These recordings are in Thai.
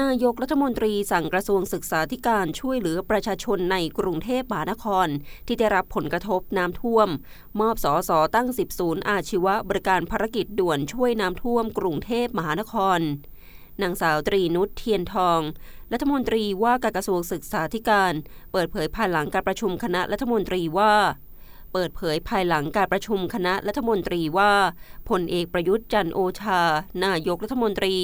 นายกรัฐมนตรีสั่งกระทรวงศึกษาธิการช่วยเหลือประชาชนในกรุงเทพมหานคร ที่ได้รับผลกระทบน้ำท่วม มอบสอสอตั้ง 10 ศูนย์อาชีวะบริการภารกิจด่วนช่วยน้ำท่วมกรุงเทพมหานครนางสาวตรีนุชเทียนทอง รัฐมนตรีว่าการกระทรวงศึกษาธิการ เปิดเผยภายหลังการประชุมคณะรัฐมนตรีว่า เปิดเผยภายหลังการประชุมคณะรัฐมนตรีว่าพลเอกประยุทธ์จันโอชา นายกรัฐมนตรี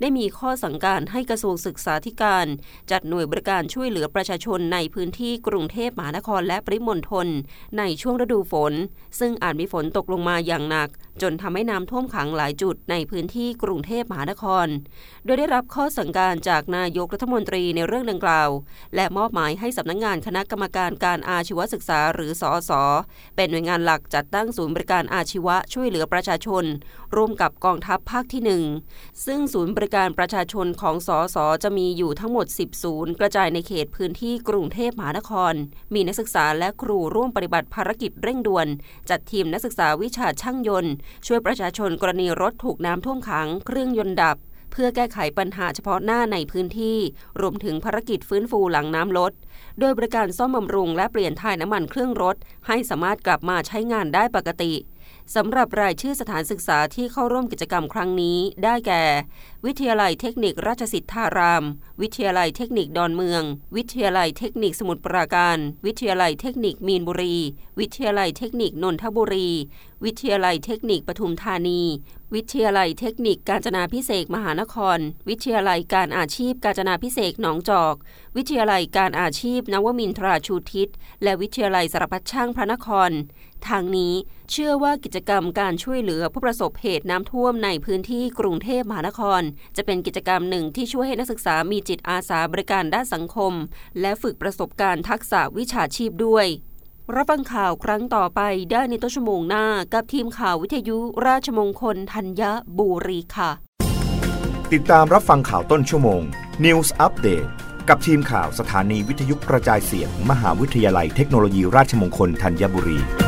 ได้มีข้อสั่งการให้กระทรวงศึกษาธิการ จัดหน่วยบริการช่วยเหลือประชาชนในพื้นที่กรุงเทพมหานครและปริมณฑลในช่วงฤดูฝน ซึ่งอาจมีฝนตกลงมาอย่างหนัก จนทำให้น้ำท่วมขังหลายจุดในพื้นที่กรุงเทพมหานคร โดยได้รับข้อสั่งการจากนายกรัฐมนตรีในเรื่องดังกล่าว และมอบหมายให้สำนักงงานคณะกรรมการการอาชีวศึกษาหรือสอสอเป็นหน่วยงานหลักจัดตั้งศูนย์บริการอาชีวะช่วยเหลือประชาชน ร่วมกับกองทัพภาคที่ 1 ซึ่งศูนย์บริการประชาชนของสอสอจะมีอยู่ทั้งหมด 10 ศูนย์ กระจายในเขตพื้นที่กรุงเทพมหานคร มีนักศึกษาและครูร่วมปฏิบัติภารกิจเร่งด่วน จัดทีมนักศึกษาวิชาช่างยนต์ ช่วยประชาชนกรณีรถถูกน้ำท่วมขัง เครื่องยนต์ดับ เพื่อแก้ไขปัญหาเฉพาะหน้าในพื้นที่ รวมถึงภารกิจฟื้นฟูหลังน้ำลด โดยบริการซ่อมบำรุงและเปลี่ยนถ่ายน้ำมันเครื่องรถ ให้สามารถกลับมาใช้งานได้ปกติสำหรับรายชื่อสถานศึกษาที่เข้าร่วมกิจกรรมครั้งนี้ได้แก่ วิทยาลัยเทคนิคราชสิทธาราม วิทยาลัยเทคนิคดอนเมือง วิทยาลัยเทคนิคสมุทรปราการ วิทยาลัยเทคนิคมีนบุรี วิทยาลัยเทคนิคนนทบุรี วิทยาลัยเทคนิคปทุมธานี วิทยาลัยเทคนิคกาญจนาพิเศษมหานคร วิทยาลัยการอาชีพกาญจนาพิเศษหนองจอก วิทยาลัยการอาชีพนวมินทราชูทิศ และวิทยาลัยสารพัดช่างพระนครทางนี้เชื่อว่ากิจกรรมการช่วยเหลือผู้ประสบเหตุน้ำท่วมในพื้นที่กรุงเทพมหานครจะเป็นกิจกรรมหนึ่งที่ช่วยให้นักศึกษามีจิตอาสาบริการด้านสังคม และฝึกประสบการณ์ทักษะวิชาชีพด้วย รับฟังข่าวครั้งต่อไปได้ในต้นชั่วโมงหน้ากับทีมข่าววิทยุราชมงคลธัญบุรีค่ะ ติดตามรับฟังข่าวต้นชั่วโมง News Update กับทีมข่าวสถานีวิทยุกระจายเสียง มหาวิทยาลัยเทคโนโลยีราชมงคลธัญบุรี